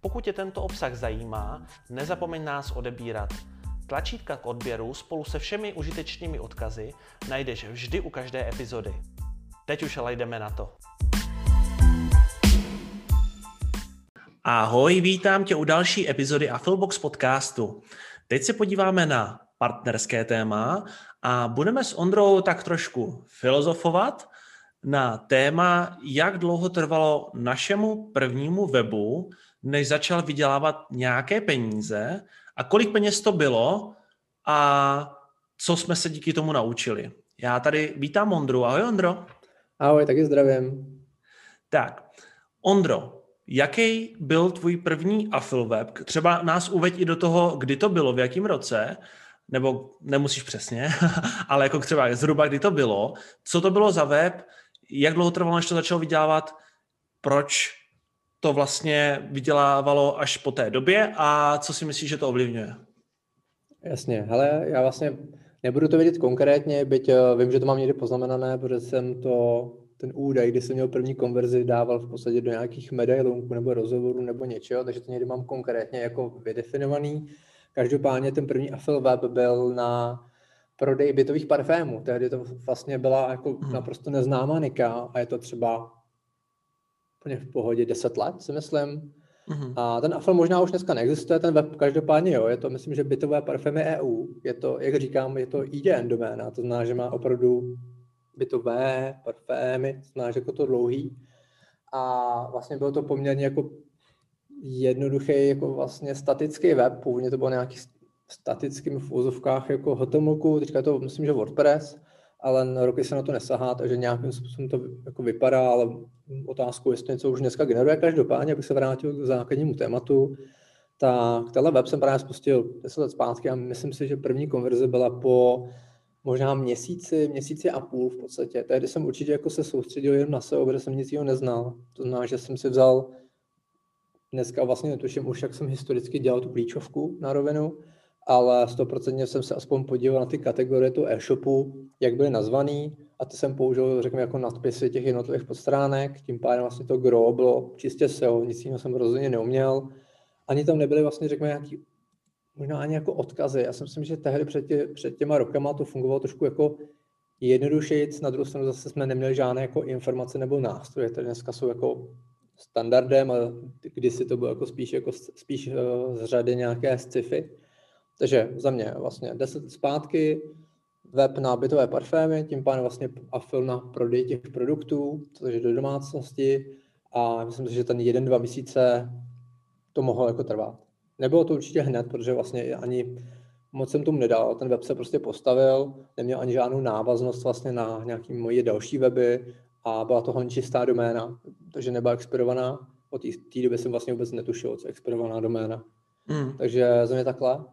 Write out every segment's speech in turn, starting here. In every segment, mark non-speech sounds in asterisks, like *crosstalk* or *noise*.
Pokud tě tento obsah zajímá, nezapomeň nás odebírat. Tlačítka k odběru spolu se všemi užitečnými odkazy najdeš vždy u každé epizody. Teď už ale jdeme na to. Ahoj, vítám tě u další epizody Affilbox podcastu. Teď se podíváme na partnerské téma a budeme s Ondrou tak trošku filozofovat na téma, jak dlouho trvalo našemu prvnímu webu, než začal vydělávat nějaké peníze a kolik peněz to bylo a co jsme se díky tomu naučili. Já tady vítám Ondru. Ahoj Ondro. Ahoj, taky zdravím. Tak, Ondro, jaký byl tvůj první afilweb? Třeba nás uveď i do toho, kdy to bylo, v jakém roce, nebo nemusíš přesně, *laughs* ale jako třeba zhruba kdy to bylo, co to bylo za web, jak dlouho trvalo, než to začalo vydělávat, proč to vlastně vydělávalo až po té době a co si myslíš, že to ovlivňuje? Jasně, ale já vlastně nebudu to vědět konkrétně, byť eh, vím, že to mám někde poznamenané, protože jsem to, ten údaj, kdy jsem měl první konverzi, dával v podstatě do nějakých medailonků nebo rozhovorů nebo něčeho, takže to někdy mám konkrétně jako vydefinovaný. Každopádně ten první affil web byl na prodej bytových parfémů. Tehdy to vlastně byla jako hmm. naprosto neznámá nika a je to třeba úplně v pohodě 10 let, si myslím. Mm-hmm. A ten Afel možná už dneska neexistuje, ten web každopádně jo, je to, myslím, že bytové parfémy EU, je to, jak říkám, je to IDN doména, to znamená, že má opravdu bytové parfémy, to znamená, že jako to dlouhý. A vlastně bylo to poměrně jako jednoduchý, jako vlastně statický web, původně to bylo nějaký statickým v úzovkách jako HTML, teďka je to myslím, že WordPress, ale na roky se na to nesahá, takže nějakým způsobem to jako vypadá, ale otázku, jestli něco už dneska generuje. Každopádně, abych se vrátil k základnímu tématu, tak tenhle web jsem právě spustil 10 let zpátky a myslím si, že první konverze byla po možná měsíci, měsíci a půl v podstatě. Tehdy jsem určitě jako se soustředil jen na sebe, protože jsem nic jiného neznal. To znamená, že jsem si vzal, dneska vlastně netuším už, jak jsem historicky dělal tu klíčovku na rovinu, ale stoprocentně jsem se aspoň podíval na ty kategorie tu e-shopu, jak byly nazvaný a ty jsem použil, řekněme, jako nadpisy těch jednotlivých podstránek, tím pádem vlastně to gro bylo čistě SEO, nic jiného jsem rozhodně neuměl. Ani tam nebyly vlastně, řekněme, nějaký, možná ani jako odkazy. Já si myslím, že tehdy před, tě, před těma rokama to fungovalo trošku jako jednodušejíc, na druhou stranu zase jsme neměli žádné jako informace nebo nástroje, které dneska jsou jako standardem a kdysi to bylo jako spíš, jako spíš uh, z řady nějaké sci-fi. Takže za mě vlastně 10 zpátky, web na bytové parfémy, tím pádem vlastně afil na prodej těch produktů, takže do domácnosti a myslím si, že ten jeden, dva měsíce to mohlo jako trvat. Nebylo to určitě hned, protože vlastně ani moc jsem tomu nedal, ten web se prostě postavil, neměl ani žádnou návaznost vlastně na nějaký moje další weby a byla to hlavně čistá doména, takže nebyla expirovaná. Od té doby jsem vlastně vůbec netušil, co je expirovaná doména. Mm. Takže za mě takhle.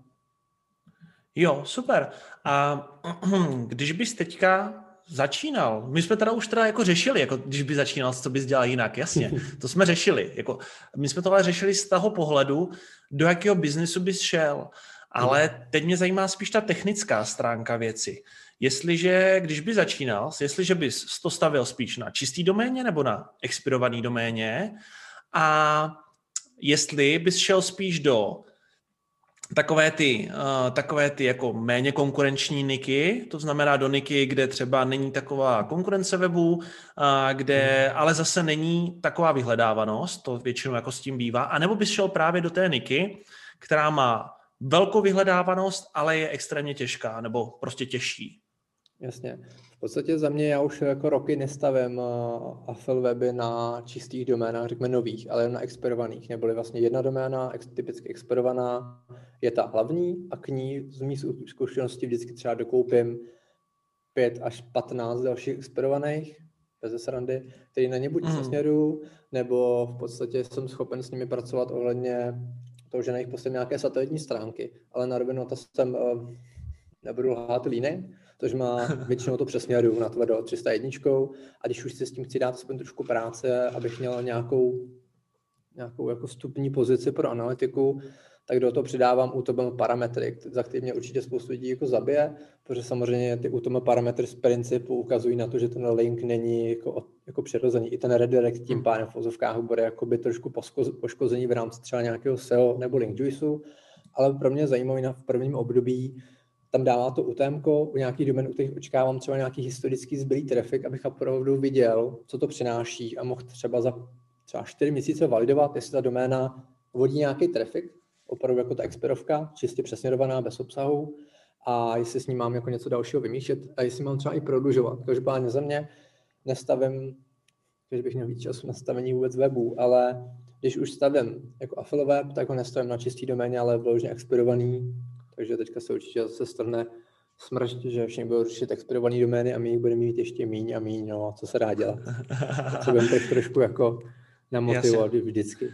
Jo, super. A *clears throat* když bys teďka začínal, my jsme teda už teda jako řešili, jako když by začínal, co bys dělal jinak, jasně, *laughs* to jsme řešili. Jako, my jsme tohle řešili z toho pohledu, do jakého biznesu bys šel. Ale teď mě zajímá spíš ta technická stránka věci. Jestliže, když by začínal, jestliže bys to stavil spíš na čistý doméně nebo na expirovaný doméně a jestli bys šel spíš do takové ty, uh, takové ty jako méně konkurenční niky, to znamená do niky, kde třeba není taková konkurence webu, uh, kde ale zase není taková vyhledávanost, to většinou jako s tím bývá, anebo bys šel právě do té niky, která má velkou vyhledávanost, ale je extrémně těžká, nebo prostě těžší. Jasně. V podstatě za mě já už jako roky nestavím uh, afil weby na čistých doménách, řekněme nových, ale na expirovaných. Neboli vlastně jedna doména, ex, typicky expirovaná, je ta hlavní a k ní z mých zkušeností vždycky třeba dokoupím 5 až 15 dalších expirovaných, bez srandy, který na ně buď mm. směru, nebo v podstatě jsem schopen s nimi pracovat ohledně to, že na nich postavím nějaké satelitní stránky, ale na rovinu to jsem, uh, nebudu lhát líny, že má *laughs* většinou to přesměru na tvrdo 301 a když už si s tím chci dát aspoň trošku práce, abych měl nějakou, nějakou jako vstupní pozici pro analytiku, tak do toho přidávám UTM parametry, za který mě určitě spoustu lidí jako zabije, protože samozřejmě ty UTM parametry z principu ukazují na to, že ten link není jako, jako přirozený. I ten redirect tím hmm. pádem v ozovkách bude jakoby trošku poškození v rámci třeba nějakého SEO nebo link juiceu, ale pro mě zajímavý na v prvním období tam dává to UTM, u nějakých domen, u kterých očekávám třeba nějaký historický zbylý trafik, abych opravdu viděl, co to přináší a mohl třeba za třeba 4 měsíce validovat, jestli ta doména vodí nějaký trafik, opravdu jako ta expirovka, čistě přesměrovaná, bez obsahu, a jestli s ním mám jako něco dalšího vymýšlet a jestli mám třeba i prodlužovat. Každopádně za mě nestavím, když bych měl víc času na stavení vůbec webu, ale když už stavím jako affiliate web, tak ho nestavím na čistý doméně, ale vložně expirovaný, takže teďka se určitě zase strne smršť, že všichni budou řešit expirované domény a my jich budeme mít ještě míň a míň, no, co se dá dělat. *laughs* Co budeme tak trošku jako namotivovat Jasně. vždycky.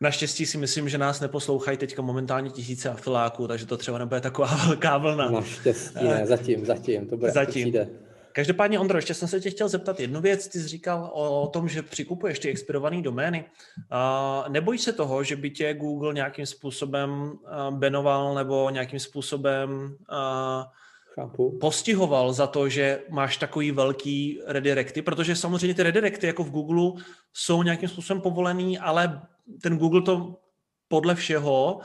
Naštěstí si myslím, že nás neposlouchají teďka momentálně tisíce afiláků, takže to třeba nebude taková *laughs* velká vlna. Naštěstí ne, zatím, zatím, to bude, zatím. To Každopádně, Ondro, ještě jsem se tě chtěl zeptat jednu věc. Ty jsi říkal o tom, že přikupuješ ty expirované domény. Neboj se toho, že by tě Google nějakým způsobem benoval nebo nějakým způsobem Chápu. postihoval za to, že máš takový velký redirecty, protože samozřejmě ty redirecty jako v Google jsou nějakým způsobem povolený, ale ten Google to podle všeho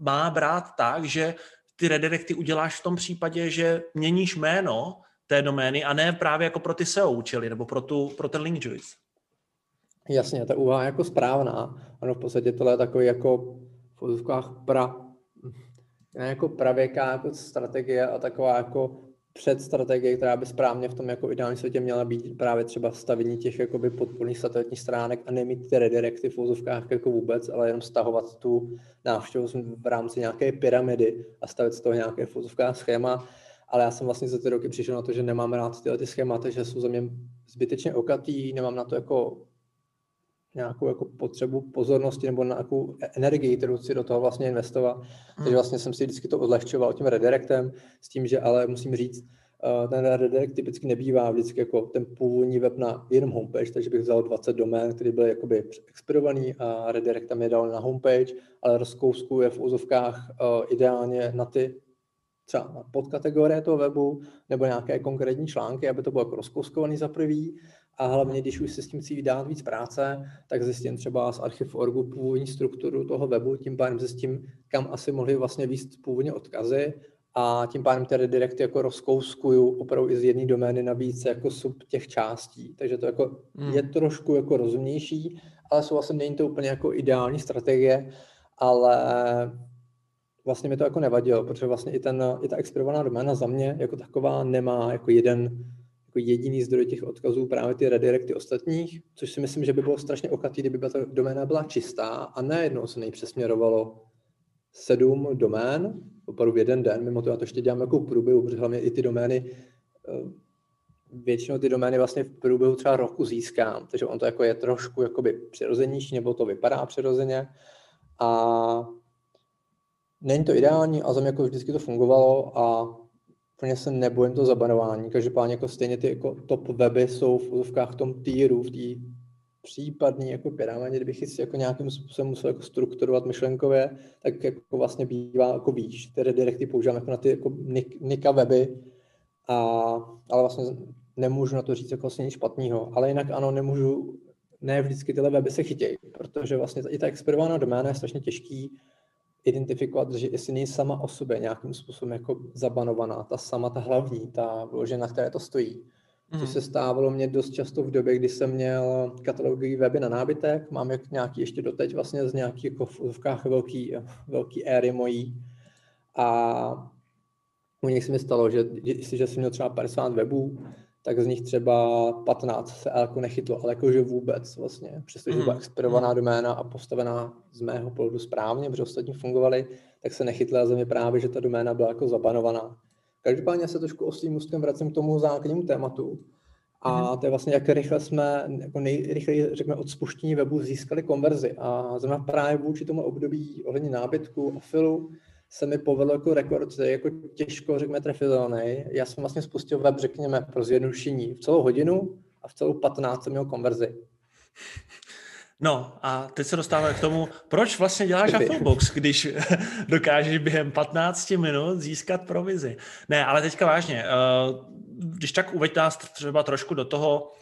má brát tak, že ty redirecty uděláš v tom případě, že měníš jméno té domény a ne právě jako pro ty SEO účely nebo pro, tu, pro ten link juice. Jasně, ta úvaha je jako správná. Ano, v podstatě tohle je takový jako v fotovkách pra, jako pravěká jako strategie a taková jako předstrategie, která by správně v tom jako ideálním světě měla být právě třeba stavění těch jakoby podporných satelitních stránek a nemít ty redirecty v úzovkách jako vůbec, ale jenom stahovat tu návštěvu v rámci nějaké pyramidy a stavit z toho nějaké v schéma ale já jsem vlastně za ty roky přišel na to, že nemám rád tyhle ty schématy, že jsou za mě zbytečně okatý, nemám na to jako nějakou jako potřebu pozornosti nebo nějakou energii, kterou chci do toho vlastně investovat. Hmm. Takže vlastně jsem si vždycky to odlehčoval tím redirectem s tím, že ale musím říct, eh, ten redirect typicky nebývá vždycky jako ten původní web na jenom homepage, takže bych vzal 20 domén, který byly jakoby expirovaný a redirect tam je dal na homepage, ale rozkouskuje v úzovkách uh, ideálně na ty třeba podkategorie toho webu nebo nějaké konkrétní články, aby to bylo jako rozkouskovaný za prvý. A hlavně, když už si s tím chci dát víc práce, tak zjistím třeba z archiv.orgu původní strukturu toho webu, tím pádem zjistím, kam asi mohli vlastně víc původně odkazy a tím pádem ty redirecty jako rozkouskuju opravdu i z jedné domény na více jako sub těch částí. Takže to jako hmm. je trošku jako rozumnější, ale souhlasím, není to úplně jako ideální strategie, ale vlastně mi to jako nevadilo, protože vlastně i, ten, i ta expirovaná doména za mě jako taková nemá jako jeden jako jediný zdroj těch odkazů právě ty redirecty ostatních, což si myslím, že by bylo strašně okatý, kdyby ta doména byla čistá a najednou se nejpřesměrovalo sedm domén, opravdu v jeden den, mimo to já to ještě dělám jako průběhu, protože hlavně i ty domény, eh, většinou ty domény vlastně v průběhu třeba roku získám, takže on to jako je trošku jakoby přirozenější, nebo to vypadá přirozeně. A Není to ideální a za mě jako vždycky to fungovalo a úplně se nebojím to zabanování. Každopádně jako stejně ty jako top weby jsou v úzovkách v tom týru, v té případný jako pyramidě, kdybych si jako nějakým způsobem musel jako strukturovat myšlenkově, tak jako vlastně bývá jako víš, ty redirecty používám jako na ty jako nika weby, a, ale vlastně nemůžu na to říct jako vlastně nic špatného. Ale jinak ano, nemůžu, ne vždycky tyhle weby se chytějí, protože vlastně i ta expirovaná doména je strašně těžký identifikovat, že jestli není sama o sobě nějakým způsobem jako zabanovaná, ta sama, ta hlavní, ta vložena, na které to stojí. Mm. Což se stávalo mě dost často v době, kdy jsem měl katalogový weby na nábytek, mám jak nějaký ještě doteď vlastně z nějakých jako v velký, velký éry mojí. A u nich se mi stalo, že jestliže jsem měl třeba 50 webů, tak z nich třeba 15 se jako nechytlo, ale jakože vůbec vlastně, přestože byla mm. expirovaná mm. doména a postavená z mého pohledu správně, protože ostatní fungovaly, tak se nechytla ze mě právě, že ta doména byla jako zabanovaná. Každopádně se trošku oslým ústkem vracím k tomu základnímu tématu A mhm. to je vlastně, jak rychle jsme, jako nejrychleji, řekněme, od spuštění webu získali konverzi. A zrovna právě vůči tomu období ohledně nábytku a filu se mi povedlo jako rekord, je jako těžko, řekněme, trefitelný. Já jsem vlastně spustil web, řekněme, pro zjednodušení v celou hodinu a v celou 15 jsem měl konverzi. No a teď se dostáváme k tomu, proč vlastně děláš Affilbox, když *laughs* dokážeš během 15 minut získat provizi. Ne, ale teďka vážně, eh, když tak uveď nás třeba trošku do toho,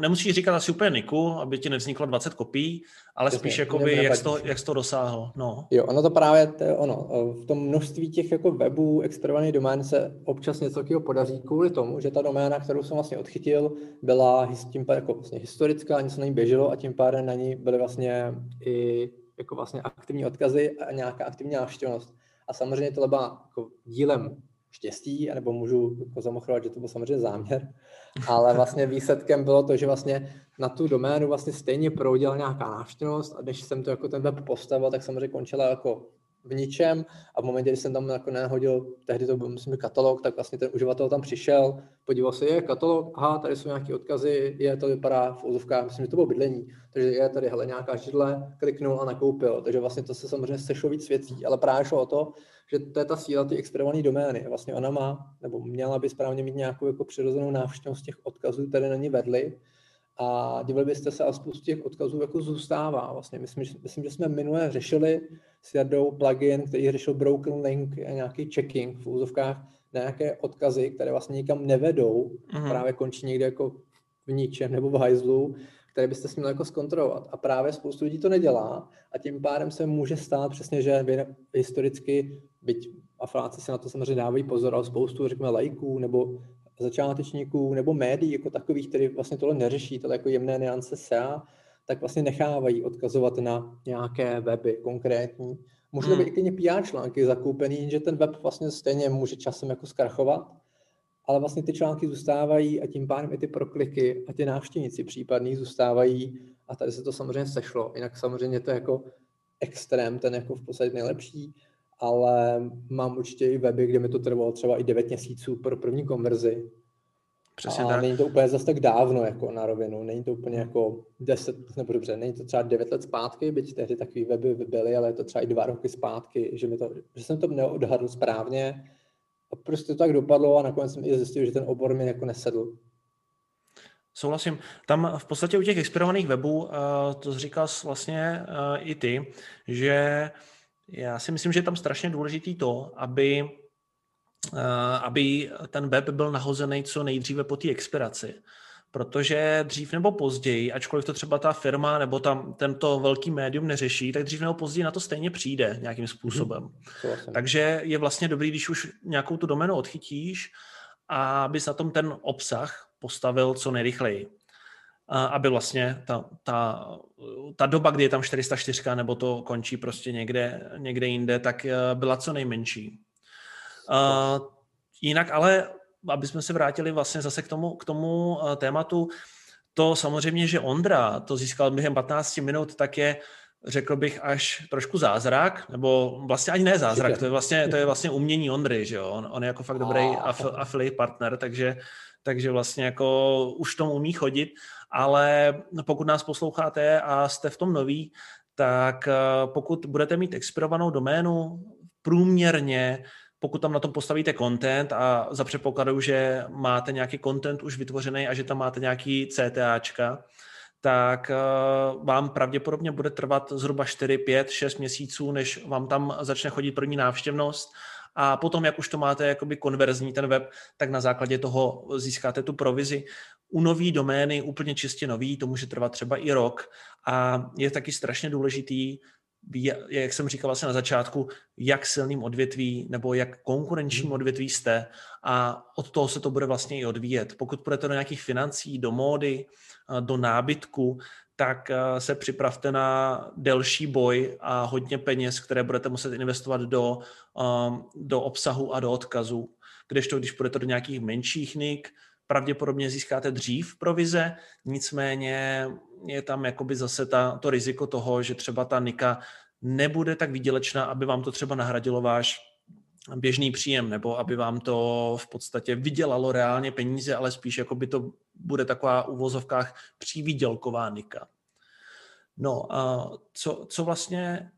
nemusíš říkat asi úplně Niku, aby ti nevzniklo 20 kopií, ale Přesně, spíš jakoby, jak, jsi to, jak jsi to dosáhl. No. Jo, ono to právě, to je ono, v tom množství těch jako webů, experovaných domén se občas něco takového podaří kvůli tomu, že ta doména, kterou jsem vlastně odchytil, byla tím pádem jako vlastně historická, něco na ní běželo a tím pádem na ní byly vlastně i jako vlastně aktivní odkazy a nějaká aktivní návštěvnost. A samozřejmě to byla jako dílem štěstí, nebo můžu jako zamochrovat, že to byl samozřejmě záměr, ale vlastně výsledkem bylo to, že vlastně na tu doménu vlastně stejně proudila nějaká návštěvnost a když jsem to jako ten web postavil, tak samozřejmě končila jako v ničem a v momentě, kdy jsem tam jako nehodil, tehdy to byl myslím, katalog, tak vlastně ten uživatel tam přišel, podíval se, je katalog, aha, tady jsou nějaké odkazy, je, to vypadá v úzovkách, myslím, že to bylo bydlení, takže je tady hele, nějaká židle, kliknul a nakoupil, takže vlastně to se samozřejmě sešlo víc věcí, ale právě šlo o to, že to je ta síla ty experované domény. Vlastně ona má, nebo měla by správně mít nějakou jako přirozenou návštěvnost těch odkazů, které na ní vedly. A divili byste se, a spoustu těch odkazů jako zůstává. Vlastně myslím, že, myslím, že jsme minule řešili s Jardou plugin, který řešil broken link a nějaký checking v úzovkách na nějaké odkazy, které vlastně nikam nevedou, uh-huh. právě končí někde jako v ničem nebo v hajzlu, které byste si měli jako zkontrolovat. A právě spoustu lidí to nedělá a tím pádem se může stát přesně, že historicky, byť afaláci se na to samozřejmě dávají pozor, ale spoustu, řekněme, lajků nebo začátečníků nebo médií jako takových, který vlastně tohle neřeší, tohle jako jemné niance SEA, tak vlastně nechávají odkazovat na nějaké weby konkrétní. Možná hmm. by i klidně PR články zakoupený, že ten web vlastně stejně může časem jako zkrachovat, ale vlastně ty články zůstávají a tím pádem i ty prokliky a ty návštěvníci případný zůstávají a tady se to samozřejmě sešlo. Jinak samozřejmě to je jako extrém, ten jako v podstatě nejlepší, ale mám určitě i weby, kde mi to trvalo třeba i 9 měsíců pro první konverzi. Přesně a tak. není to úplně zase tak dávno jako na rovinu, není to úplně jako 10, nebo dobře, není to třeba 9 let zpátky, byť tehdy takový weby byly, ale je to třeba i dva roky zpátky, že, mi to, že jsem to neodhadl správně, a prostě to tak dopadlo a nakonec jsem i zjistil, že ten obor mi jako nesedl. Souhlasím. Tam v podstatě u těch expirovaných webů, uh, to říkal vlastně uh, i ty, že já si myslím, že je tam strašně důležitý to, aby, uh, aby ten web byl nahozený co nejdříve po té expiraci protože dřív nebo později, ačkoliv to třeba ta firma nebo tam tento velký médium neřeší, tak dřív nebo později na to stejně přijde nějakým způsobem. Hmm. Takže je vlastně dobrý, když už nějakou tu doménu odchytíš, a abys na tom ten obsah postavil co nejrychleji. Aby vlastně ta, ta, ta doba, kdy je tam 404 nebo to končí prostě někde, někde jinde, tak eh, byla co nejmenší. Uh, jinak ale aby jsme se vrátili vlastně zase k tomu, k tomu eh, tématu, to samozřejmě, že Ondra to získal během 15 minut, tak je řekl bych až trošku zázrak, nebo vlastně ani ne zázrak, to je vlastně, to je vlastně umění Ondry, že jo, on, on je jako fakt dobrý affiliate partner, takže, takže vlastně jako už tomu umí chodit, ale pokud nás posloucháte a jste v tom noví, tak eh, pokud budete mít expirovanou doménu průměrně pokud tam na tom postavíte content a za předpokladu, že máte nějaký content už vytvořený a že tam máte nějaký CTAčka, tak uh, vám pravděpodobně bude trvat zhruba 4, 5, 6 měsíců, než vám tam začne chodit první návštěvnost a potom, jak už to máte jakoby konverzní ten web, tak na základě toho získáte tu provizi. U nový domény, úplně čistě nový, to může trvat třeba i rok a je taky strašně důležitý jak jsem říkal vlastně na začátku, jak silným odvětví nebo jak konkurenčním hmm. odvětví jste a od toho se to bude vlastně i odvíjet. Pokud půjdete do nějakých financí, do módy, do nábytku, tak se připravte na delší boj a hodně peněz, které budete muset investovat do, do obsahu a do odkazu. Kdežto, když půjdete do nějakých menších nik, pravděpodobně získáte dřív provize, nicméně je tam jakoby zase ta, to riziko toho, že třeba ta nika nebude tak výdělečná, aby vám to třeba nahradilo váš běžný příjem, nebo aby vám to v podstatě vydělalo reálně peníze, ale spíš jako by to bude taková u vozovkách přívýdělková nika. No, a co, co vlastně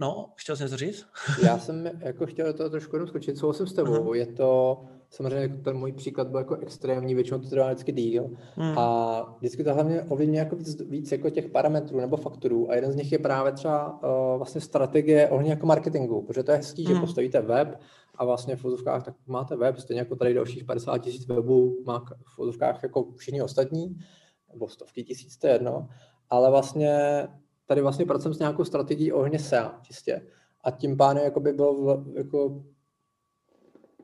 No, chtěl jsem něco říct? Já jsem jako chtěl to trošku jenom skočit, souhlasím s tebou. Uh-huh. Je to, samozřejmě jako ten můj příklad byl jako extrémní, většinou to trvá vždycky díl. Uh-huh. A vždycky to hlavně ovlivňuje jako víc, víc, jako těch parametrů nebo faktorů. A jeden z nich je právě třeba uh, vlastně strategie ohledně jako marketingu, protože to je hezký, uh-huh. že postavíte web a vlastně v vozovkách tak máte web, stejně jako tady dalších 50 tisíc webů má v vozovkách jako všichni ostatní, nebo stovky tisíc, to je jedno. Ale vlastně tady vlastně pracujeme s nějakou strategií ohně SEA čistě. A tím pádem jako by bylo jako,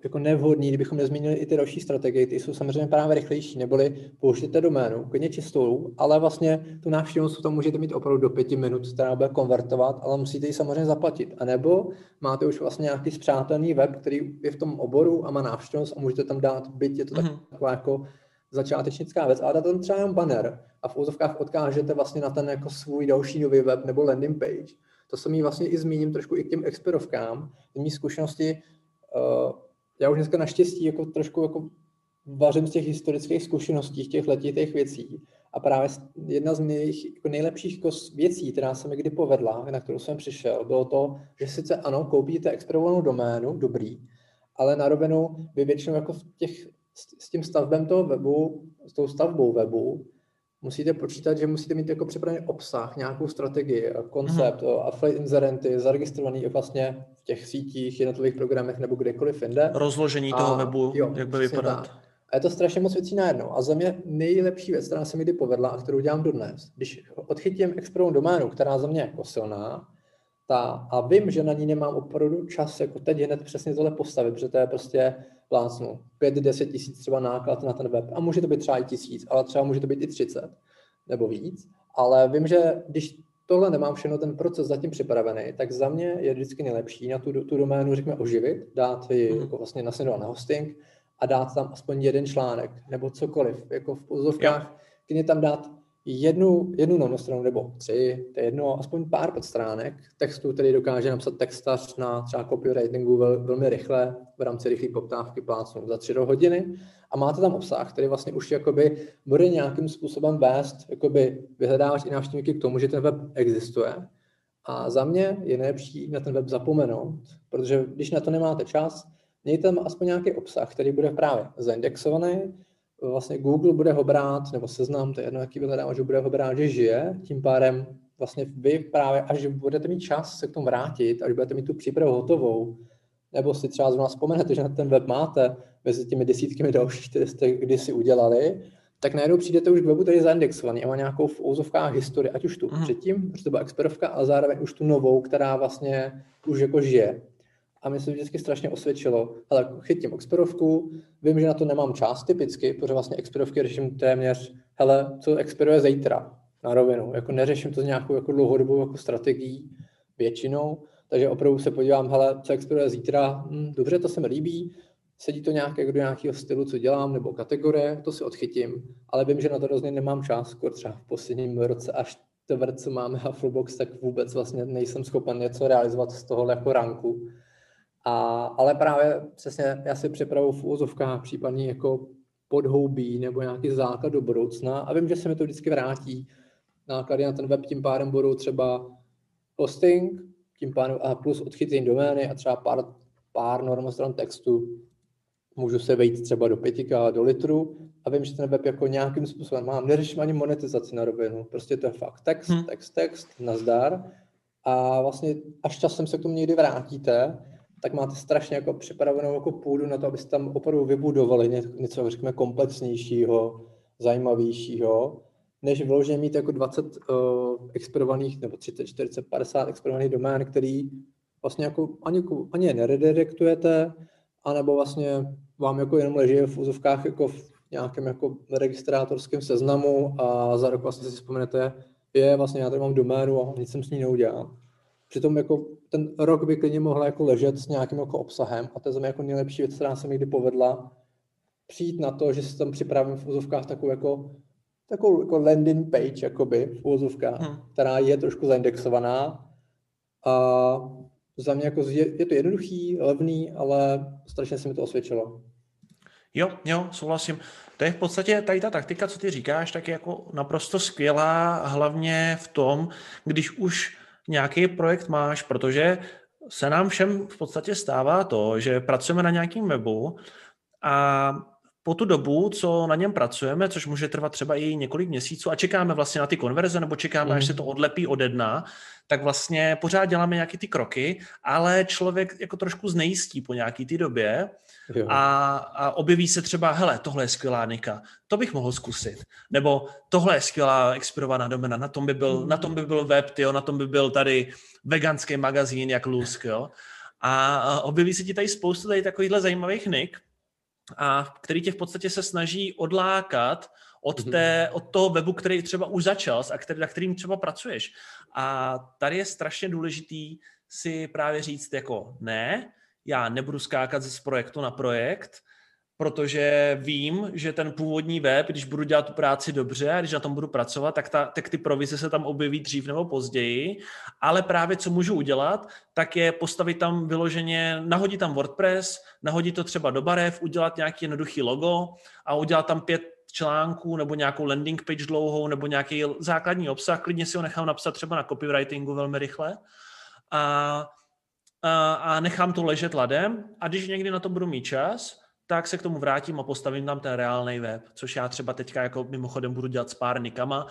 jako nevhodný, kdybychom nezmínili i ty další strategie, ty jsou samozřejmě právě rychlejší, neboli použijte doménu, klidně čistou, ale vlastně tu návštěvnost tam můžete mít opravdu do pěti minut, která bude konvertovat, ale musíte ji samozřejmě zaplatit. A nebo máte už vlastně nějaký zpřátelný web, který je v tom oboru a má návštěvnost a můžete tam dát, byť je to mm-hmm. taková jako začátečnická věc, ale tam třeba jenom banner a v úzovkách odkážete vlastně na ten jako svůj další nový web nebo landing page. To se mi vlastně i zmíním trošku i k těm experovkám. Z mý zkušenosti, uh, já už dneska naštěstí jako trošku jako vařím z těch historických zkušeností, těch letitých věcí. A právě jedna z mých jako nejlepších jako věcí, která se mi kdy povedla, na kterou jsem přišel, bylo to, že sice ano, koupíte experovou doménu, dobrý, ale na rovinu vy většinou jako v těch s, s tím stavbem toho webu, s tou stavbou webu, musíte počítat, že musíte mít jako připravený obsah, nějakou strategii, koncept, mm-hmm. affiliate inzerenty, zaregistrovaný vlastně v těch sítích, jednotlivých programech nebo kdekoliv jinde. Rozložení a, toho webu, jo, jak by vypadat. A je to strašně moc věcí najednou. A za mě nejlepší věc, která se mi kdy povedla a kterou dělám dodnes, když odchytím expertovou doménu, která za mě je jako silná, ta, a vím, že na ní nemám opravdu čas, jako teď hned přesně tohle postavit, protože to je prostě plácnu. 5-10 tisíc třeba náklad na ten web. A může to být třeba i tisíc, ale třeba může to být i 30 nebo víc, ale vím, že když tohle nemám všechno ten proces zatím připravený, tak za mě je vždycky nejlepší na tu, tu doménu, řekněme, oživit, dát ji mm. jako vlastně nasledovat na hosting a dát tam aspoň jeden článek nebo cokoliv, jako v pozovkách, kdy tam dát jednu, jednu novou stranu nebo tři, to je jedno, aspoň pár podstránek textu, který dokáže napsat textař na třeba copywritingu vel, velmi rychle v rámci rychlé poptávky plácnu za tři do hodiny a máte tam obsah, který vlastně už jakoby bude nějakým způsobem vést, jakoby vyhledávat i návštěvníky k tomu, že ten web existuje. A za mě je nejlepší na ten web zapomenout, protože když na to nemáte čas, mějte tam aspoň nějaký obsah, který bude právě zaindexovaný, vlastně Google bude ho brát, nebo seznam, to je jedno, jaký vyhledám, že bude ho brát, že žije, tím pádem vlastně vy právě, až budete mít čas se k tomu vrátit, až budete mít tu přípravu hotovou, nebo si třeba zrovna vzpomenete, že na ten web máte mezi těmi desítkami dalších, které jste kdysi udělali, tak najednou přijdete už k webu, který je zaindexovaný a má nějakou v úzovkách historii, ať už tu mm. předtím, protože to byla expertovka, a zároveň už tu novou, která vlastně už jako žije a mi se vždycky strašně osvědčilo, ale chytím expirovku, vím, že na to nemám čas typicky, protože vlastně expirovky řeším téměř, hele, co expiruje zítra na rovinu, jako neřeším to s nějakou jako dlouhodobou jako strategií většinou, takže opravdu se podívám, hele, co expiruje zítra, hm, dobře, to se mi líbí, sedí to nějak do nějakého stylu, co dělám, nebo kategorie, to si odchytím, ale vím, že na to rozhodně nemám čas, skoro třeba v posledním roce až to, co máme Hufflebox, tak vůbec vlastně nejsem schopen něco realizovat z toho jako ranku. A, ale právě přesně já si připravu v úzovkách případně jako podhoubí nebo nějaký základ do budoucna a vím, že se mi to vždycky vrátí. Náklady na ten web tím pádem budou třeba hosting, tím pádem a plus odchycení domény a třeba pár, pár normostran textu. Můžu se vejít třeba do 5K, do litru a vím, že ten web jako nějakým způsobem mám. Neřeším ani monetizaci na rovinu. Prostě to je fakt text, hmm. text, text, nazdar. A vlastně až časem se k tomu někdy vrátíte, tak máte strašně jako připravenou jako půdu na to, abyste tam opravdu vybudovali něco, řekněme, komplexnějšího, zajímavějšího, než vložně mít jako 20 uh, explorovaných nebo 30, 40, 50 explorovaných domén, který vlastně jako ani, ani je neredirektujete, anebo vlastně vám jako jenom leží v úzovkách jako v nějakém jako registrátorském seznamu a za rok vlastně si vzpomenete, je vlastně já tady mám doménu a nic jsem s ní neudělal. Přitom jako ten rok by klidně mohl jako ležet s nějakým jako obsahem a to je za mě jako nejlepší věc, která se mi kdy povedla, přijít na to, že si tam připravím v úzovkách takovou jako takovou jako landing page, jakoby, v úzovkách, hmm. která je trošku zaindexovaná a za mě jako je, je to jednoduchý, levný, ale strašně se mi to osvědčilo. Jo, jo, souhlasím. To je v podstatě tady ta taktika, co ty říkáš, tak je jako naprosto skvělá, hlavně v tom, když už nějaký projekt máš, protože se nám všem v podstatě stává to, že pracujeme na nějakém webu a po tu dobu, co na něm pracujeme, což může trvat třeba i několik měsíců a čekáme vlastně na ty konverze nebo čekáme, mm. až se to odlepí ode dna, tak vlastně pořád děláme nějaké ty kroky, ale člověk jako trošku znejistí po nějaký ty době a, a objeví se třeba, hele, tohle je skvělá nika, to bych mohl zkusit. Nebo tohle je skvělá expirovaná domena, na tom by byl, mm. na tom by byl web, tyjo, na tom by byl tady veganský magazín jak Lusk, jo. A objeví se ti tady spoustu tady takovýchhle zajímavých nik, a který tě v podstatě se snaží odlákat od, mhm. té, od toho webu, který třeba už začal a který, na kterým třeba pracuješ. A tady je strašně důležitý si právě říct jako ne, já nebudu skákat z projektu na projekt, protože vím, že ten původní web, když budu dělat tu práci dobře a když na tom budu pracovat, tak, ta, tak ty provize se tam objeví dřív nebo později, ale právě co můžu udělat, tak je postavit tam vyloženě, nahodit tam WordPress, nahodit to třeba do barev, udělat nějaký jednoduchý logo a udělat tam pět článků nebo nějakou landing page dlouhou nebo nějaký základní obsah, klidně si ho nechám napsat třeba na copywritingu velmi rychle. A, a nechám to ležet ladem a když někdy na to budu mít čas, tak se k tomu vrátím a postavím tam ten reálný web, což já třeba teďka jako mimochodem budu dělat s pár nikama, uh,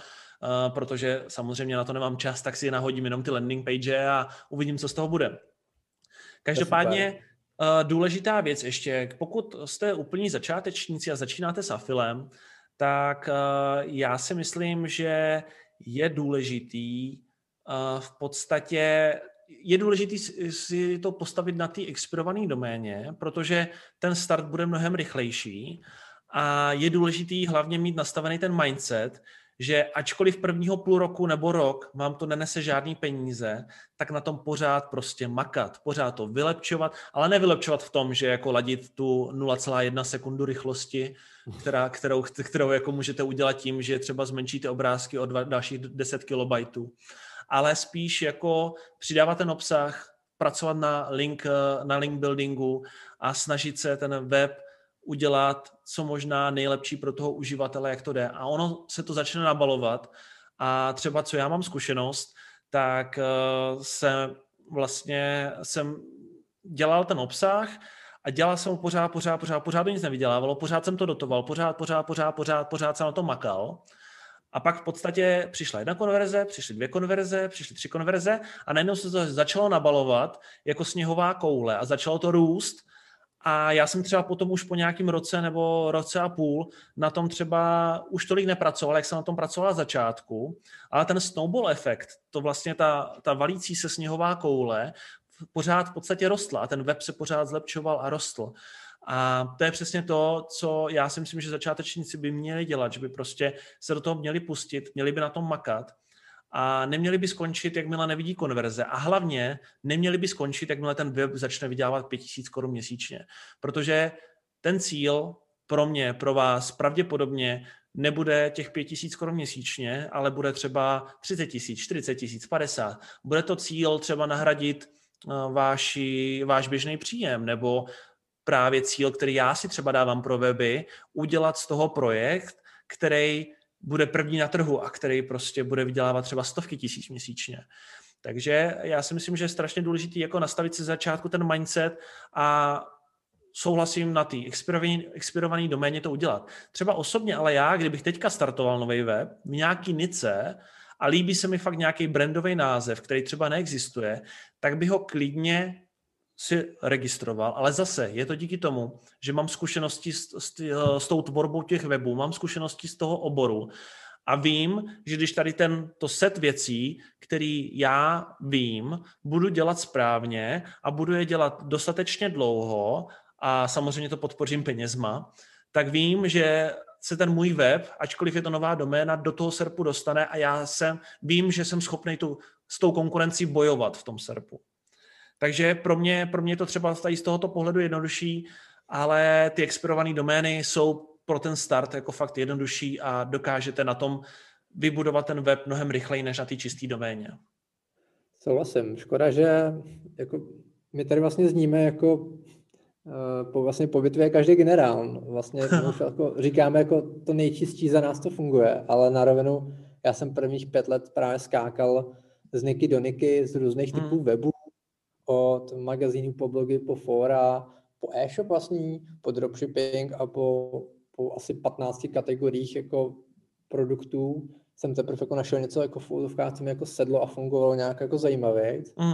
protože samozřejmě na to nemám čas, tak si nahodím jenom ty landing page a uvidím, co z toho bude. Každopádně uh, důležitá věc ještě, pokud jste úplní začátečníci a začínáte s afilem, tak uh, já si myslím, že je důležitý v podstatě je důležité si to postavit na té expirované doméně, protože ten start bude mnohem rychlejší a je důležitý hlavně mít nastavený ten mindset, že ačkoliv prvního půl roku nebo rok vám to nenese žádný peníze, tak na tom pořád prostě makat, pořád to vylepčovat, ale nevylepčovat v tom, že jako ladit tu 0,1 sekundu rychlosti, která, kterou, kterou jako můžete udělat tím, že třeba zmenšíte obrázky o dva, dalších 10 kilobajtů ale spíš jako přidávat ten obsah, pracovat na link, na link buildingu a snažit se ten web udělat co možná nejlepší pro toho uživatele, jak to jde. A ono se to začne nabalovat a třeba co já mám zkušenost, tak uh, se vlastně jsem dělal ten obsah a dělal jsem ho pořád, pořád, pořád, pořád nic nevydělávalo, pořád jsem to dotoval, pořád, pořád, pořád, pořád, pořád jsem na to makal. A pak v podstatě přišla jedna konverze, přišly dvě konverze, přišly tři konverze a najednou se to začalo nabalovat jako sněhová koule a začalo to růst. A já jsem třeba potom už po nějakém roce nebo roce a půl na tom třeba už tolik nepracoval, jak jsem na tom pracoval na začátku, ale ten snowball efekt, to vlastně ta, ta valící se sněhová koule, pořád v podstatě rostla a ten web se pořád zlepšoval a rostl. A to je přesně to, co já si myslím, že začátečníci by měli dělat, že by prostě se do toho měli pustit, měli by na tom makat a neměli by skončit, jakmile nevidí konverze. A hlavně neměli by skončit, jakmile ten web začne vydělávat 5000 korun měsíčně. Protože ten cíl pro mě, pro vás pravděpodobně nebude těch 5000 korun měsíčně, ale bude třeba 30 tisíc, 40 tisíc, 50. Bude to cíl třeba nahradit eh, váš, váš běžný příjem nebo právě cíl, který já si třeba dávám pro weby, udělat z toho projekt, který bude první na trhu a který prostě bude vydělávat třeba stovky tisíc měsíčně. Takže já si myslím, že je strašně důležité jako nastavit si začátku ten mindset a souhlasím na té expirované doméně to udělat. Třeba osobně, ale já, kdybych teďka startoval nový web v nějaký nice a líbí se mi fakt nějaký brandový název, který třeba neexistuje, tak bych ho klidně si registroval, ale zase je to díky tomu, že mám zkušenosti s, s, s tou tvorbou těch webů, mám zkušenosti z toho oboru a vím, že když tady ten to set věcí, který já vím, budu dělat správně a budu je dělat dostatečně dlouho a samozřejmě to podpořím penězma, tak vím, že se ten můj web, ačkoliv je to nová doména, do toho SERPu dostane a já jsem, vím, že jsem schopný tu, s tou konkurencí bojovat v tom SERPu. Takže pro mě, pro mě to třeba tady z tohoto pohledu jednodušší, ale ty expirované domény jsou pro ten start jako fakt jednodušší a dokážete na tom vybudovat ten web mnohem rychleji než na té čisté doméně. Souhlasím. Škoda, že jako, my tady vlastně zníme jako uh, po, vlastně po bitvě každý generál. Vlastně *laughs* už jako říkáme, jako to nejčistší za nás to funguje, ale na rovinu já jsem prvních pět let právě skákal z Niky do Niky, z různých typů hmm. webů, od magazínů po blogy, po fora, po e-shop vlastní, po dropshipping a po, po asi 15 kategoriích jako produktů jsem teprve jako našel něco jako v co mi jako sedlo a fungovalo nějak jako zajímavě. Mm.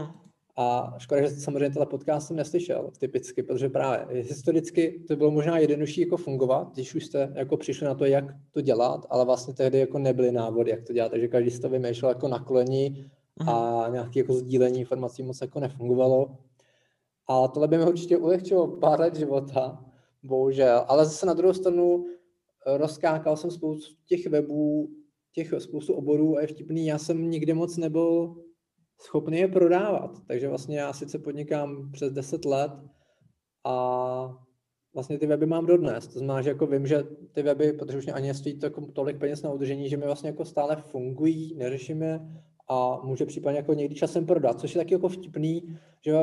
A škoda, že samozřejmě tenhle podcast jsem neslyšel typicky, protože právě historicky to bylo možná jednodušší jako fungovat, když už jste jako přišli na to, jak to dělat, ale vlastně tehdy jako nebyly návody, jak to dělat, takže každý si to vymýšlel jako na koleni a mhm. nějaké jako sdílení informací moc jako nefungovalo. A tohle by mi určitě ulehčilo pár let života, bohužel. Ale zase na druhou stranu rozkákal jsem spoustu těch webů, těch spoustu oborů a je vtipný, já jsem nikdy moc nebyl schopný je prodávat. Takže vlastně já sice podnikám přes 10 let a vlastně ty weby mám dodnes. To znamená, že jako vím, že ty weby, protože už mě ani stojí to jako tolik peněz na udržení, že mi vlastně jako stále fungují, neřeším je a může případně jako někdy časem prodat, což je taky jako vtipný, že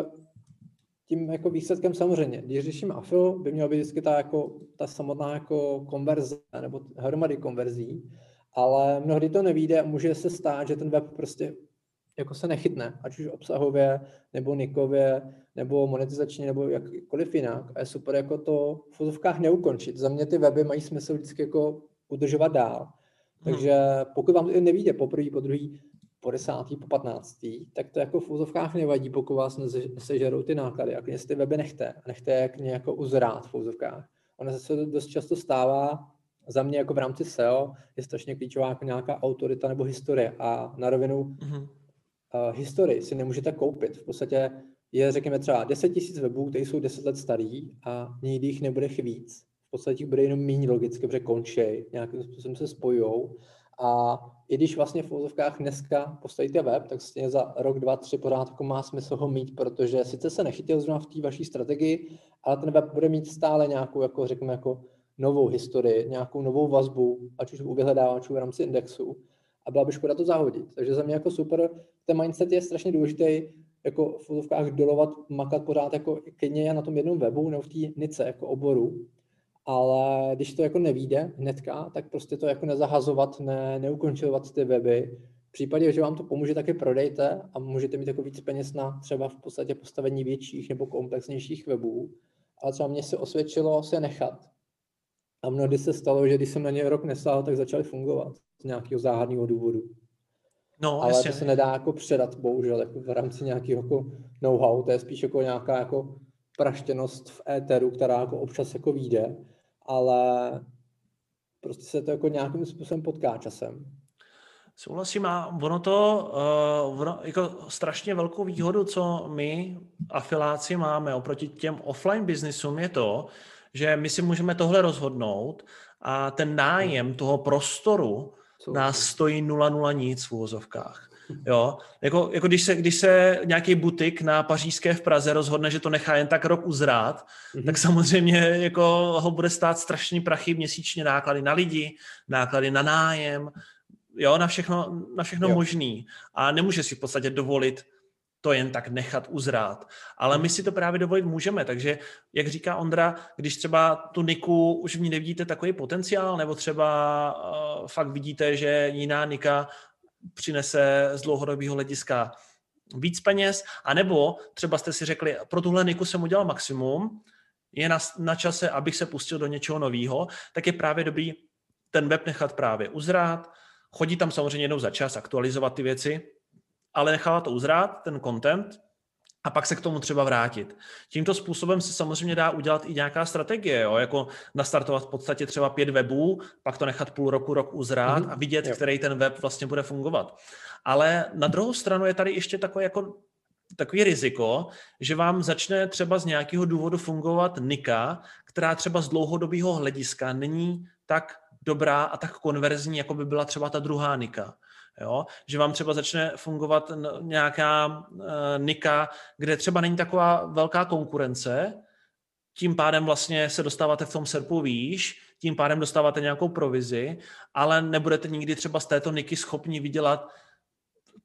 tím jako výsledkem samozřejmě, když řeším afil, by měla být vždycky ta, jako, ta samotná jako konverze nebo hromady konverzí, ale mnohdy to nevíde a může se stát, že ten web prostě jako se nechytne, ať už obsahově, nebo nikově, nebo monetizačně, nebo jakkoliv jinak. A je super jako to v fotovkách neukončit. Za mě ty weby mají smysl vždycky jako udržovat dál. Takže hmm. pokud vám to nevíde po první, po druhý, po desátý, po patnáctý, tak to jako v úzovkách nevadí, pokud vás sežerou ty náklady. A klidně si ty weby nechte. Nechte jak nějak uzrát v úzovkách. Ono se dost často stává, za mě jako v rámci SEO je strašně klíčová jako nějaká autorita nebo historie. A na rovinu mm-hmm. uh, historii si nemůžete koupit. V podstatě je, řekněme, třeba 10 tisíc webů, které jsou 10 let starý a nikdy jich nebude víc. V podstatě bude jenom méně logicky, protože končí, nějakým způsobem se spojují a i když vlastně v úzovkách dneska postavíte web, tak vlastně za rok, dva, tři pořád jako má smysl ho mít, protože sice se nechytil zrovna v té vaší strategii, ale ten web bude mít stále nějakou, jako řekněme, jako novou historii, nějakou novou vazbu, ať už u vyhledávačů v rámci indexu a byla by škoda to zahodit. Takže za mě jako super, ten mindset je strašně důležitý, jako v úzovkách dolovat, makat pořád jako klidně na tom jednom webu nebo v té nice jako oboru, ale když to jako nevíde hnedka, tak prostě to jako nezahazovat, ne, neukončovat ty weby. V případě, že vám to pomůže, tak je prodejte a můžete mít jako víc peněz na třeba v podstatě postavení větších nebo komplexnějších webů. Ale třeba mě se osvědčilo se nechat. A mnohdy se stalo, že když jsem na ně rok nesál, tak začaly fungovat z nějakého záhadného důvodu. No, Ale jasně. to se nedá jako předat, bohužel, jako v rámci nějakého jako know-how, to je spíš jako nějaká jako praštěnost v éteru, která jako občas jako vyjde ale prostě se to jako nějakým způsobem potká časem. Souhlasím a ono to, uh, ono, jako strašně velkou výhodu, co my afiláci máme oproti těm offline biznisům je to, že my si můžeme tohle rozhodnout a ten nájem toho prostoru nás stojí 0,0 nic v úvozovkách. Jo? Jako, jako když, se, když se nějaký butik na pařížské v Praze rozhodne, že to nechá jen tak rok uzrát, mm-hmm. tak samozřejmě jako ho bude stát strašný prachy měsíčně náklady na lidi, náklady na nájem, jo, na všechno, na všechno jo. možný. A nemůže si v podstatě dovolit to jen tak nechat uzrát. Ale my mhm. si to právě dovolit můžeme, takže jak říká Ondra, když třeba tu Niku už v ní nevidíte takový potenciál, nebo třeba uh, fakt vidíte, že jiná Nika přinese z dlouhodobého hlediska víc peněz, anebo třeba jste si řekli, pro tuhle niku jsem udělal maximum, je na, na čase, abych se pustil do něčeho nového, tak je právě dobrý ten web nechat právě uzrát, chodit tam samozřejmě jednou za čas, aktualizovat ty věci, ale nechávat to uzrát, ten content, a pak se k tomu třeba vrátit. Tímto způsobem se samozřejmě dá udělat i nějaká strategie, jo? jako nastartovat v podstatě třeba pět webů, pak to nechat půl roku, rok uzrát mm-hmm. a vidět, jo. který ten web vlastně bude fungovat. Ale na druhou stranu je tady ještě takové jako takový riziko, že vám začne třeba z nějakého důvodu fungovat Nika, která třeba z dlouhodobého hlediska není tak dobrá a tak konverzní, jako by byla třeba ta druhá Nika. Jo? Že vám třeba začne fungovat nějaká uh, nika, kde třeba není taková velká konkurence, tím pádem vlastně se dostáváte v tom serpu výš, tím pádem dostáváte nějakou provizi, ale nebudete nikdy třeba z této niky schopni vydělat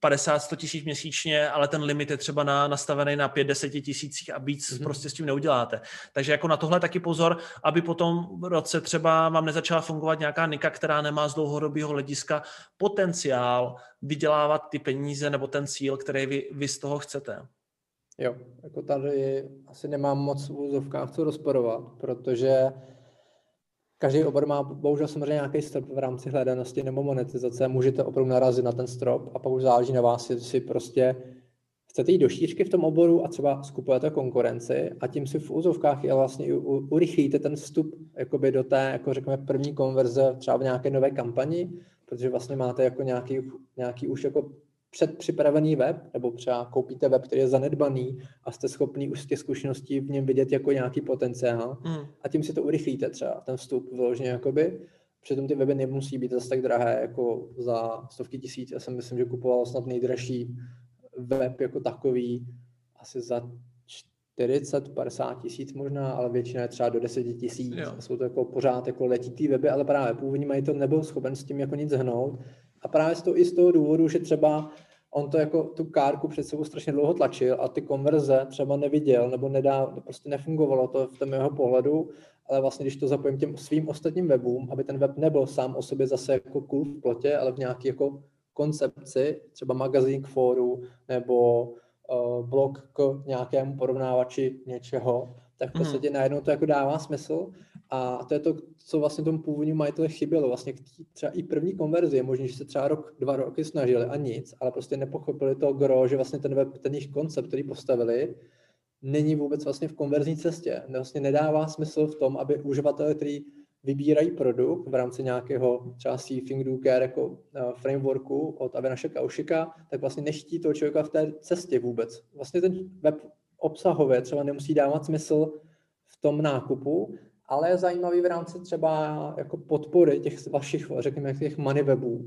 50-100 tisíc měsíčně, ale ten limit je třeba na, nastavený na 5-10 tisících a víc mm-hmm. prostě s tím neuděláte. Takže jako na tohle taky pozor, aby potom v roce třeba vám nezačala fungovat nějaká nika, která nemá z dlouhodobého hlediska potenciál vydělávat ty peníze nebo ten cíl, který vy, vy z toho chcete. Jo, jako tady asi nemám moc v úzovkách co rozporovat, protože každý obor má bohužel samozřejmě nějaký strop v rámci hledanosti nebo monetizace. Můžete opravdu narazit na ten strop a pak už záleží na vás, jestli si prostě chcete jít do šířky v tom oboru a třeba skupujete konkurenci a tím si v úzovkách i vlastně urychlíte ten vstup jakoby do té, jako řekněme, první konverze třeba v nějaké nové kampani, protože vlastně máte jako nějaký, nějaký už jako předpřipravený web, nebo třeba koupíte web, který je zanedbaný a jste schopný už z těch zkušeností v něm vidět jako nějaký potenciál mm. a tím si to urychlíte třeba, ten vstup vyloženě jakoby. Přitom ty weby nemusí být zase tak drahé jako za stovky tisíc. Já jsem myslím, že kupoval snad nejdražší web jako takový asi za 40, 50 tisíc možná, ale většina je třeba do 10 tisíc. Jsou to jako pořád jako letitý weby, ale právě původní majitel nebyl schopen s tím jako nic hnout a právě z toho, i z toho důvodu, že třeba on to jako tu kárku před sebou strašně dlouho tlačil a ty konverze třeba neviděl nebo nedá, prostě nefungovalo to v tom jeho pohledu, ale vlastně když to zapojím těm svým ostatním webům, aby ten web nebyl sám o sobě zase jako cool v plotě, ale v nějaký jako koncepci, třeba magazín k fóru nebo uh, blog k nějakému porovnávači něčeho, tak v mhm. podstatě najednou to jako dává smysl a to je to, co vlastně tomu původnímu majiteli chybělo. Vlastně třeba i první konverzi je možné, že se třeba rok, dva roky snažili a nic, ale prostě nepochopili to gro, že vlastně ten web, ten jejich koncept, který postavili, není vůbec vlastně v konverzní cestě. Vlastně nedává smysl v tom, aby uživatelé, který vybírají produkt v rámci nějakého třeba Think Do Care jako uh, frameworku od Avinaše Kaušika, tak vlastně neští toho člověka v té cestě vůbec. Vlastně ten web obsahově třeba nemusí dávat smysl v tom nákupu, ale je zajímavý v rámci třeba jako podpory těch vašich, řekněme, těch money webů.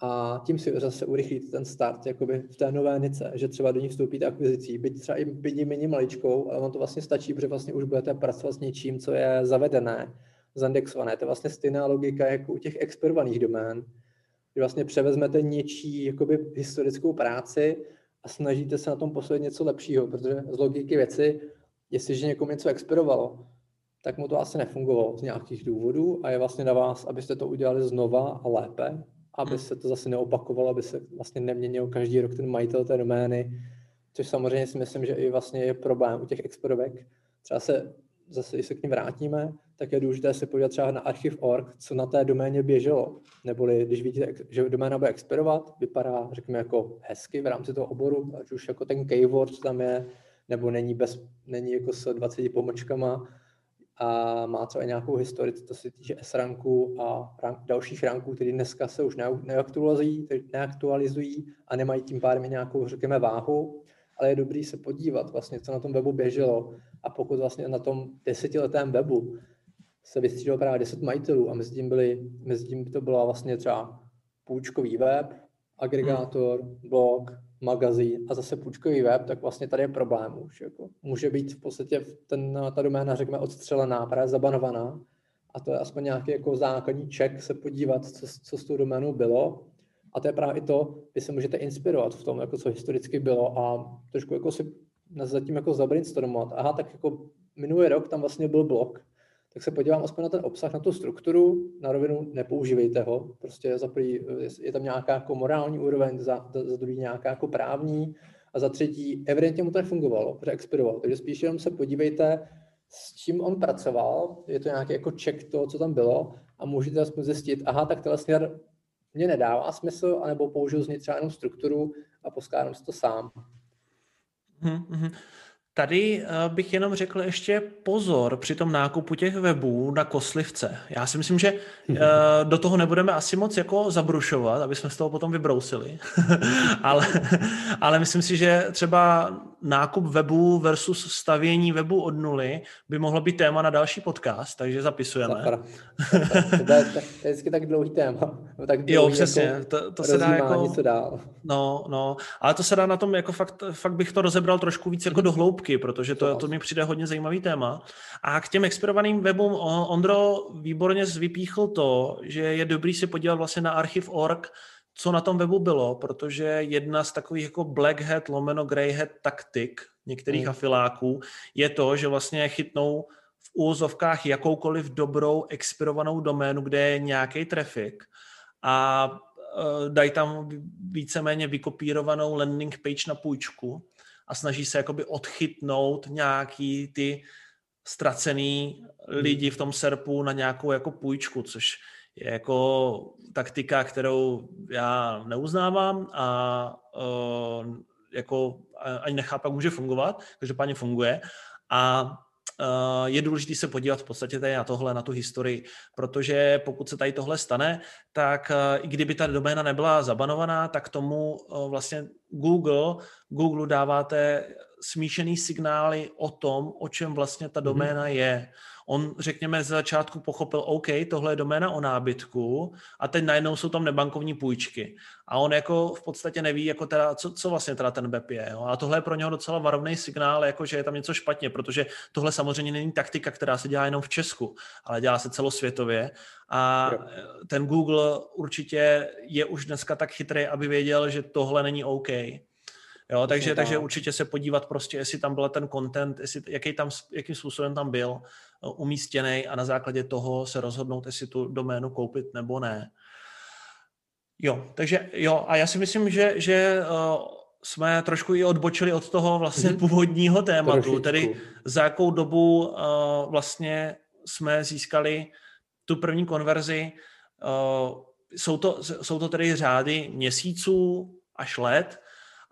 A tím si zase urychlíte ten start jakoby v té nové nice, že třeba do ní vstoupíte akvizicí, byť třeba i byť méně maličkou, ale vám to vlastně stačí, protože vlastně už budete pracovat s něčím, co je zavedené, zandexované. To je vlastně stejná logika jako u těch experovaných domén, že vlastně převezmete něčí jakoby historickou práci a snažíte se na tom postavit něco lepšího, protože z logiky věci, jestliže někomu něco expirovalo, tak mu to asi nefungovalo z nějakých důvodů a je vlastně na vás, abyste to udělali znova a lépe, aby hmm. se to zase neopakovalo, aby se vlastně neměnil každý rok ten majitel té domény, což samozřejmě si myslím, že i vlastně je problém u těch expirovek. Třeba se zase, když se k ním vrátíme, tak je důležité se podívat třeba na archiv.org, co na té doméně běželo. Neboli když vidíte, že doména bude expirovat, vypadá, řekněme, jako hezky v rámci toho oboru, ať už jako ten keyword, tam je, nebo není, bez, není jako s 20 pomočkama, a má třeba nějakou historii, co se týče S ranku a rank, dalších ranků, které dneska se už neaktualizují, neaktualizují a nemají tím pádem nějakou, řekněme, váhu, ale je dobrý se podívat vlastně, co na tom webu běželo. A pokud vlastně na tom desetiletém webu se vystřídalo právě 10 majitelů a mezi tím, byli, mezi tím to byla vlastně třeba půjčkový web, agregátor, blog, magazín a zase půjčkový web, tak vlastně tady je problém už. Jako. Může být v podstatě ten, ta doména, řekněme, odstřelená, právě zabanovaná a to je aspoň nějaký jako základní ček se podívat, co, co s tou doménou bylo. A to je právě to, vy se můžete inspirovat v tom, jako co historicky bylo a trošku jako si zatím jako zabrainstormovat. Aha, tak jako minulý rok tam vlastně byl blog, tak se podívám aspoň na ten obsah, na tu strukturu, na rovinu nepoužívejte ho, prostě za prvý je tam nějaká jako morální úroveň, za, za druhý nějaká jako právní a za třetí evidentně mu to nefungovalo, protože expiroval, takže spíš jenom se podívejte, s čím on pracoval, je to nějaký jako check toho, co tam bylo a můžete aspoň zjistit, aha, tak tenhle směr mě nedává smysl, anebo použiju z něj třeba jenom strukturu a poskládám si to sám. Mm-hmm. Tady eh, bych jenom řekl ještě pozor při tom nákupu těch webů na koslivce. Já si myslím, že eh, do toho nebudeme asi moc jako zabrušovat, aby jsme z toho potom vybrousili. *laughs* ale, ale myslím si, že třeba nákup webu versus stavění webu od nuly by mohlo být téma na další podcast, takže zapisujeme. to, je, to je vždycky tak dlouhý téma. Tak dlouhý jo, přesně. Jako to, to se dá jako... Dál. No, no, ale to se dá na tom, jako fakt, fakt bych to rozebral trošku víc jako do hloubky, protože to, to mi přijde hodně zajímavý téma. A k těm expirovaným webům Ondro výborně vypíchl to, že je dobrý si podívat vlastně na archiv.org, co na tom webu bylo, protože jedna z takových jako black hat lomeno grey hat taktik některých hmm. afiláků je to, že vlastně chytnou v úvozovkách jakoukoliv dobrou expirovanou doménu, kde je nějaký trafik a uh, dají tam víceméně vykopírovanou landing page na půjčku a snaží se jakoby odchytnout nějaký ty ztracený lidi v tom serpu na nějakou jako půjčku, což je jako taktika, kterou já neuznávám a uh, jako ani nechápu, jak může fungovat, každopádně funguje a Uh, je důležité se podívat v podstatě tady na tohle, na tu historii, protože pokud se tady tohle stane, tak uh, i kdyby ta doména nebyla zabanovaná, tak tomu uh, vlastně Google, Google dáváte smíšený signály o tom, o čem vlastně ta mhm. doména mm-hmm. On, řekněme, ze začátku pochopil, OK, tohle je doména o nábytku a teď najednou jsou tam nebankovní půjčky. A on jako v podstatě neví, jako teda, co, co vlastně teda ten web je. Jo? A tohle je pro něho docela varovný signál, jako že je tam něco špatně, protože tohle samozřejmě není taktika, která se dělá jenom v Česku, ale dělá se celosvětově. A ten Google určitě je už dneska tak chytrý, aby věděl, že tohle není OK. Jo, takže, takže určitě se podívat prostě, jestli tam byl ten content, jestli, jaký tam, jakým způsobem tam byl eh, umístěný a na základě toho se rozhodnout, jestli tu doménu koupit nebo ne. Jo, takže jo, a já si myslím, že, že uh, jsme trošku i odbočili od toho vlastně mm-hmm. původního tématu, Trošičku. tedy za jakou dobu uh, vlastně jsme získali tu první konverzi. Uh, jsou, to, jsou to tedy řády měsíců až let,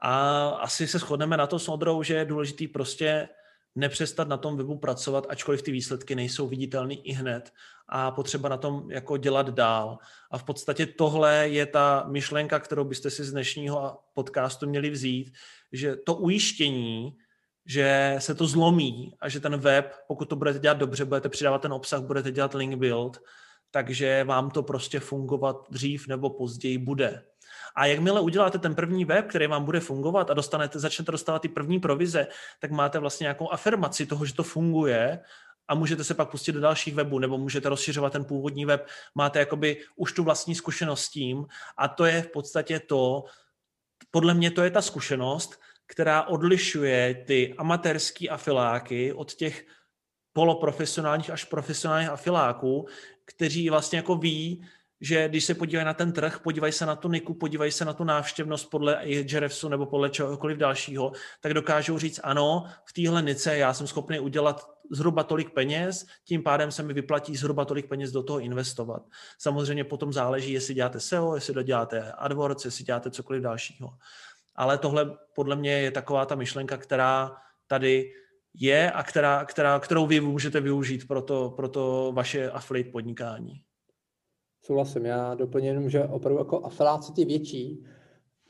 a asi se shodneme na to s Odrou, že je důležitý prostě nepřestat na tom webu pracovat, ačkoliv ty výsledky nejsou viditelné i hned a potřeba na tom jako dělat dál. A v podstatě tohle je ta myšlenka, kterou byste si z dnešního podcastu měli vzít, že to ujištění, že se to zlomí a že ten web, pokud to budete dělat dobře, budete přidávat ten obsah, budete dělat link build, takže vám to prostě fungovat dřív nebo později bude. A jakmile uděláte ten první web, který vám bude fungovat a dostanete, začnete dostávat ty první provize, tak máte vlastně nějakou afirmaci toho, že to funguje a můžete se pak pustit do dalších webů, nebo můžete rozšiřovat ten původní web, máte jakoby už tu vlastní zkušenost s tím a to je v podstatě to, podle mě to je ta zkušenost, která odlišuje ty amatérský afiláky od těch poloprofesionálních až profesionálních afiláků, kteří vlastně jako ví, že když se podívají na ten trh, podívají se na tu niku, podívají se na tu návštěvnost podle Jerevsu nebo podle čehokoliv dalšího, tak dokážou říct, ano, v téhle nice já jsem schopný udělat zhruba tolik peněz, tím pádem se mi vyplatí zhruba tolik peněz do toho investovat. Samozřejmě potom záleží, jestli děláte SEO, jestli doděláte AdWords, jestli děláte cokoliv dalšího. Ale tohle podle mě je taková ta myšlenka, která tady je a která, která, kterou vy můžete využít pro to, pro to vaše affiliate podnikání. Souhlasím, já doplním jenom, že opravdu jako afiláci ty větší,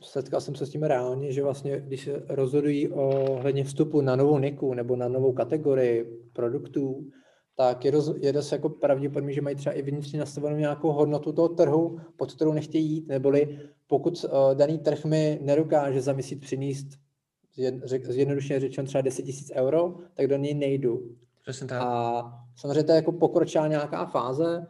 setkal jsem se s tím reálně, že vlastně, když se rozhodují o hledně vstupu na novou niku nebo na novou kategorii produktů, tak je, roz, je dost jako pravděpodobně, že mají třeba i vnitřně nastavenou nějakou hodnotu toho trhu, pod kterou nechtějí jít, neboli pokud uh, daný trh mi nedokáže za měsíc přinést zjednodušeně řečeno třeba 10 000 euro, tak do něj nejdu. Přesně tak. A samozřejmě to je jako pokročila nějaká fáze,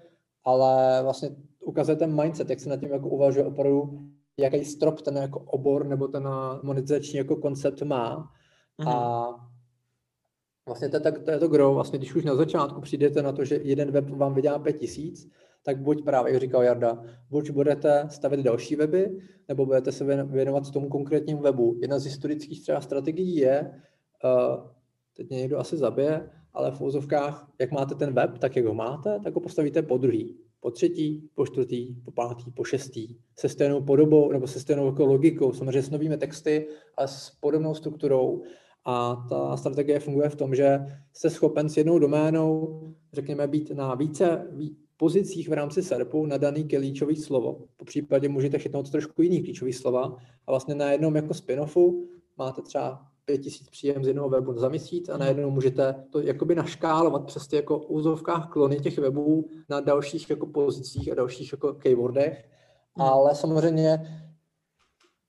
ale vlastně ukazuje ten mindset, jak se nad tím jako uvažuje opravdu, jaký strop ten jako obor nebo ten monetizační jako koncept má. Mm-hmm. A vlastně to, to, to je to grow, vlastně když už na začátku přijdete na to, že jeden web vám vydělá 5000, tak buď právě, jak říkal Jarda, buď budete stavit další weby, nebo budete se věnovat tomu konkrétnímu webu. Jedna z historických třeba strategií je, uh, teď mě někdo asi zabije, ale v úzovkách, jak máte ten web, tak jak ho máte, tak ho postavíte po druhý, po třetí, po čtvrtý, po pátý, po šestý, se stejnou podobou nebo se stejnou jako logikou, samozřejmě s novými texty a s podobnou strukturou. A ta strategie funguje v tom, že jste schopen s jednou doménou, řekněme, být na více pozicích v rámci SERPu na daný klíčový slovo. Po případě můžete chytnout trošku jiný klíčový slova a vlastně na jednom jako spin-offu máte třeba 5000 příjem z jednoho webu za měsíc a mhm. najednou můžete to jakoby naškálovat přes ty jako úzovkách klony těch webů na dalších jako pozicích a dalších jako keywordech. Hmm. Ale samozřejmě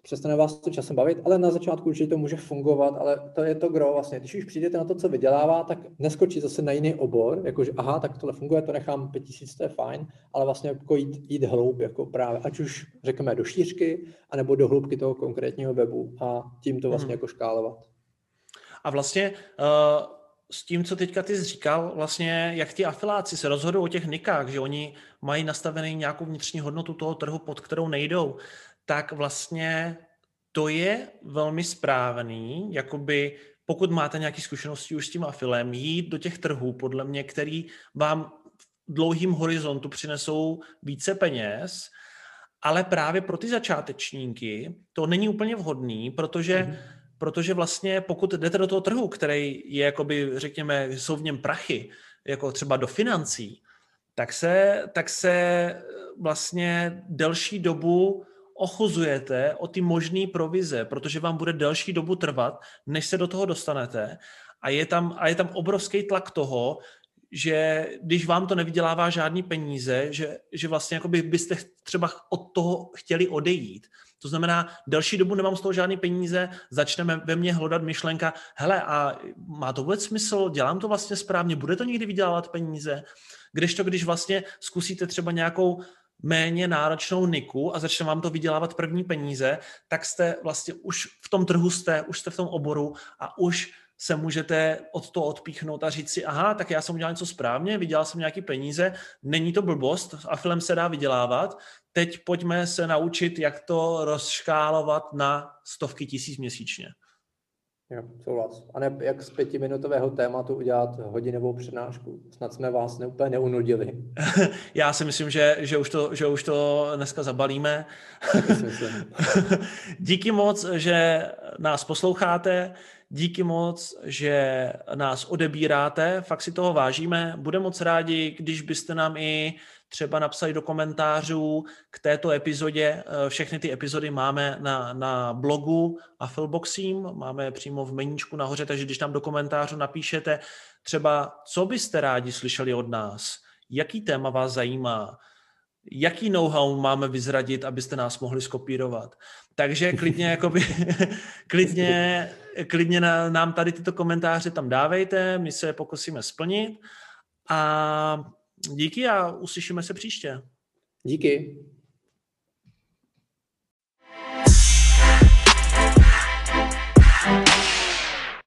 přestane vás to časem bavit, ale na začátku určitě to může fungovat, ale to je to gro vlastně. Když už přijdete na to, co vydělává, tak neskočí zase na jiný obor, jakože aha, tak tohle funguje, to nechám 5000, to je fajn, ale vlastně jako jít, jít hloub, jako právě, ať už řekněme do šířky, anebo do hloubky toho konkrétního webu a tím to vlastně hmm. jako škálovat. A vlastně uh, s tím, co teďka ty jsi říkal, vlastně jak ti afiláci se rozhodují o těch nikách, že oni mají nastavený nějakou vnitřní hodnotu toho trhu, pod kterou nejdou, tak vlastně to je velmi správný, jakoby pokud máte nějaké zkušenosti už s tím afilem, jít do těch trhů, podle mě, který vám v dlouhým horizontu přinesou více peněz, ale právě pro ty začátečníky to není úplně vhodný, protože mm-hmm. protože vlastně pokud jdete do toho trhu, který je jakoby, řekněme, jsou v něm prachy, jako třeba do financí, tak se, tak se vlastně delší dobu ochuzujete o ty možné provize, protože vám bude delší dobu trvat, než se do toho dostanete. A je tam, a je tam obrovský tlak toho, že když vám to nevydělává žádný peníze, že, že vlastně jako by, byste třeba od toho chtěli odejít. To znamená, delší dobu nemám z toho žádný peníze, začneme ve mně hledat myšlenka, hele, a má to vůbec smysl, dělám to vlastně správně, bude to někdy vydělávat peníze? Když to, když vlastně zkusíte třeba nějakou méně náročnou niku a začne vám to vydělávat první peníze, tak jste vlastně už v tom trhu jste, už jste v tom oboru a už se můžete od toho odpíchnout a říct si, aha, tak já jsem udělal něco správně, vydělal jsem nějaký peníze, není to blbost, a film se dá vydělávat, teď pojďme se naučit, jak to rozškálovat na stovky tisíc měsíčně. Jo, souhlas. A ne jak z pětiminutového tématu udělat hodinovou přednášku. Snad jsme vás neúplně neunudili. *laughs* Já si myslím, že, že, už to, že už to dneska zabalíme. *laughs* Díky moc, že nás posloucháte. Díky moc, že nás odebíráte. Fakt si toho vážíme. Budeme moc rádi, když byste nám i třeba napsali do komentářů k této epizodě. Eh, všechny ty epizody máme na, na blogu a Filboxím, máme přímo v meníčku nahoře, takže když tam do komentářů napíšete třeba, co byste rádi slyšeli od nás, jaký téma vás zajímá, jaký know-how máme vyzradit, abyste nás mohli skopírovat. Takže klidně, *laughs* jakoby, klidně, klidně nám tady tyto komentáře tam dávejte, my se je pokusíme splnit a Díky a uslyšíme se příště. Díky.